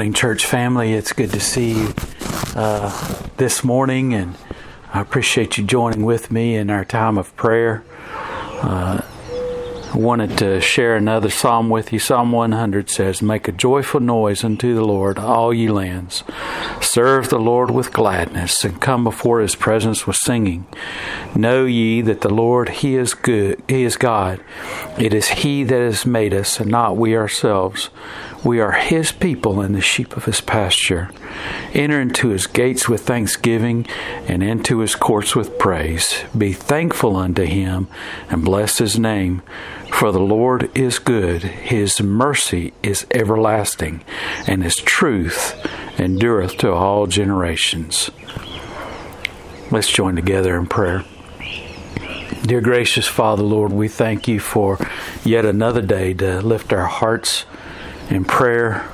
morning, church family. It's good to see you uh, this morning, and I appreciate you joining with me in our time of prayer. Uh, wanted to share another psalm with you. Psalm 100 says, Make a joyful noise unto the Lord, all ye lands. Serve the Lord with gladness, and come before his presence with singing. Know ye that the Lord, he is good, he is God. It is he that has made us, and not we ourselves. We are his people and the sheep of his pasture. Enter into his gates with thanksgiving and into his courts with praise. Be thankful unto him and bless his name. For the Lord is good, his mercy is everlasting, and his truth endureth to all generations. Let's join together in prayer. Dear gracious Father, Lord, we thank you for yet another day to lift our hearts in prayer.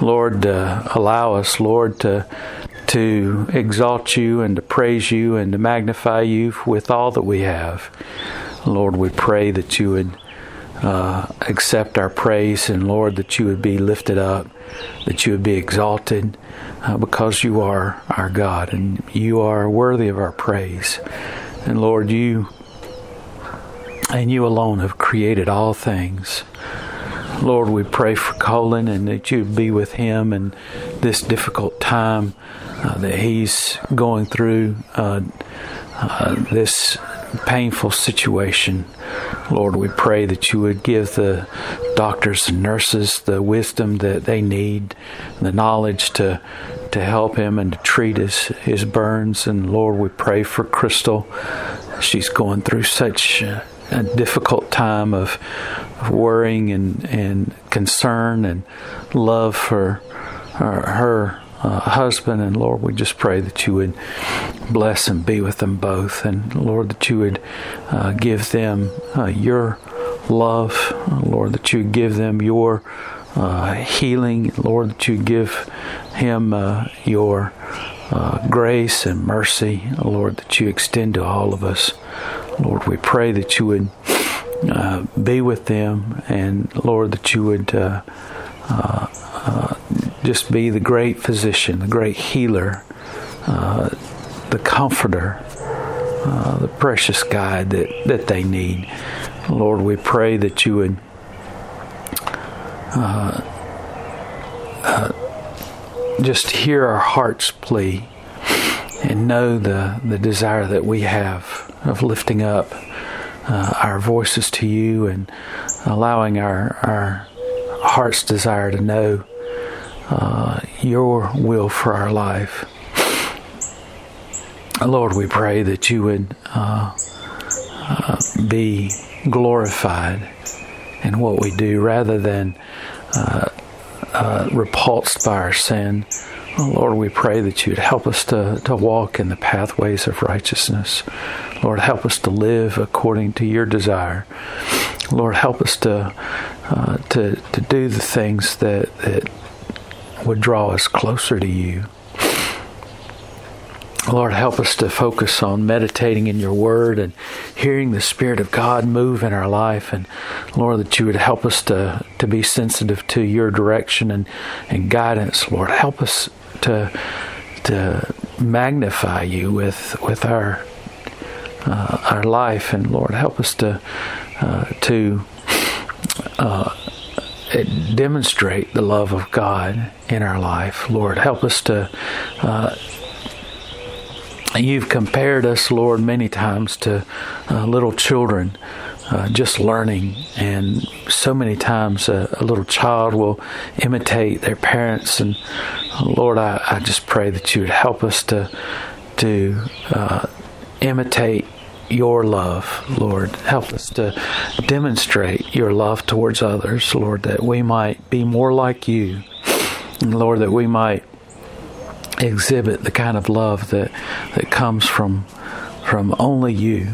Lord, uh, allow us, Lord, to to exalt you and to praise you and to magnify you with all that we have. Lord, we pray that you would uh, accept our praise and Lord, that you would be lifted up, that you would be exalted, uh, because you are our God and you are worthy of our praise. And Lord, you and you alone have created all things. Lord, we pray for Colin and that you be with him in this difficult time uh, that he's going through, uh, uh, this painful situation. Lord, we pray that you would give the doctors and nurses the wisdom that they need, the knowledge to to help him and to treat his, his burns. And Lord, we pray for Crystal. She's going through such a difficult time of, worrying and, and concern and love for her, her uh, husband. And Lord, we just pray that you would bless and be with them both. And Lord, that you would uh, give them uh, your love. Lord, that you give them your uh, healing. Lord, that you give him uh, your uh, grace and mercy. Lord, that you extend to all of us. Lord, we pray that you would be with them, and Lord, that you would uh just be the great physician, the great healer, uh, the comforter, uh, the precious guide that, that they need. Lord, we pray that you would. just hear our heart's plea and know the, the desire that we have of lifting up uh, our voices to you and allowing our, our heart's desire to know uh, your will for our life. Lord, we pray that you would uh, uh be glorified in what we do rather than uh, uh, repulsed by our sin. Lord, we pray that you'd help us to, to walk in the pathways of righteousness. Lord, help us to live according to your desire. Lord, help us to uh, to to do the things that that would draw us closer to you. Lord, help us to focus on meditating in your word and hearing the Spirit of God move in our life. And Lord, that you would help us to, to be sensitive to your direction and, and guidance. Lord, help us to, to magnify you with, with our uh, our life, and Lord, help us to uh, to uh, demonstrate the love of God in our life. Lord, help us to. Uh, you've compared us, Lord, many times to uh, little children. Uh, just learning, and so many times a, a, little child will imitate their parents. And Lord, I, I, just pray that you would help us to to uh, imitate your love, Lord. Help us to demonstrate your love towards others, Lord, that we might be more like you. And Lord, that we might exhibit the kind of love that, that comes from from only you,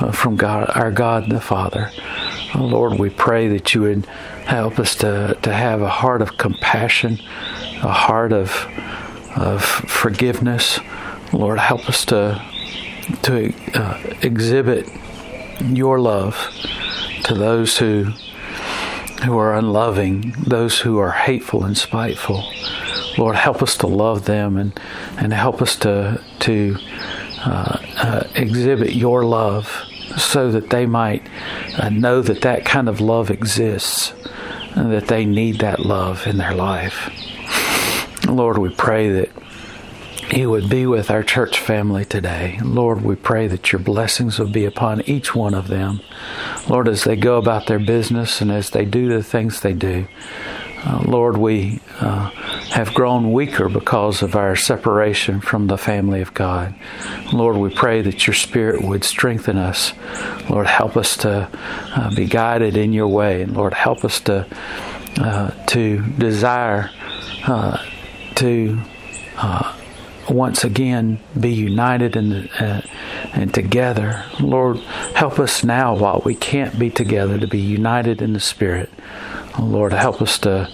uh, from God, our God the Father. Oh, Lord, we pray that you would help us to, to have a heart of compassion, a heart of of forgiveness. Lord, help us to to uh, exhibit your love to those who who are unloving, those who are hateful and spiteful. Lord, help us to love them and, and help us to, to uh, uh, exhibit your love so that they might uh, know that that kind of love exists and that they need that love in their life. Lord, we pray that you would be with our church family today. Lord, we pray that your blessings would be upon each one of them. Lord, as they go about their business and as they do the things they do. Uh, Lord, we uh, have grown weaker because of our separation from the family of God. Lord, we pray that your Spirit would strengthen us. Lord, help us to uh, be guided in your way. And Lord, help us to, uh, to desire uh, to uh, once again be united and, uh, and together. Lord, help us now while we can't be together to be united in the Spirit. Lord, help us to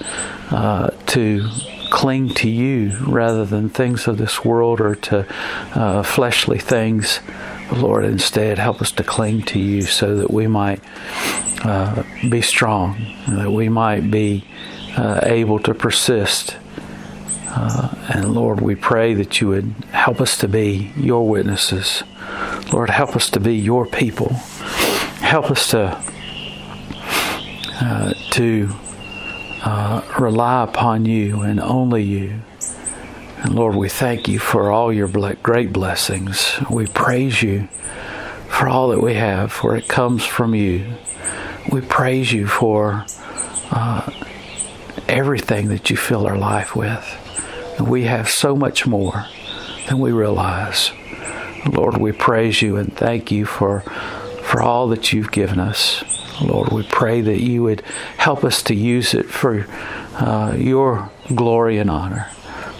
uh, to cling to you rather than things of this world or to uh, fleshly things. Lord, instead, help us to cling to you so that we might uh, be strong, that we might be uh, able to persist uh, and Lord, we pray that you would help us to be your witnesses. Lord, help us to be your people. Help us to uh, to uh, rely upon you and only you. And Lord, we thank you for all your great blessings. We praise you for all that we have, for it comes from you. We praise you for uh, everything that you fill our life with. We have so much more than we realize. Lord, we praise you and thank you for, for all that you've given us. Lord, we pray that you would help us to use it for uh, your glory and honor.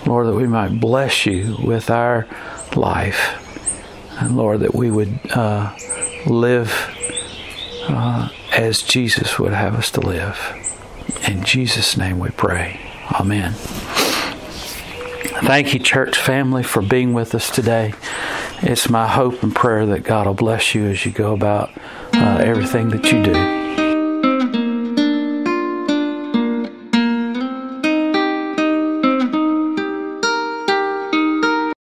Lord, that we might bless you with our life. And Lord, that we would uh, live uh, as Jesus would have us to live. In Jesus' name we pray. Amen. Thank you, church family, for being with us today. It's my hope and prayer that God will bless you as you go about uh, everything that you do.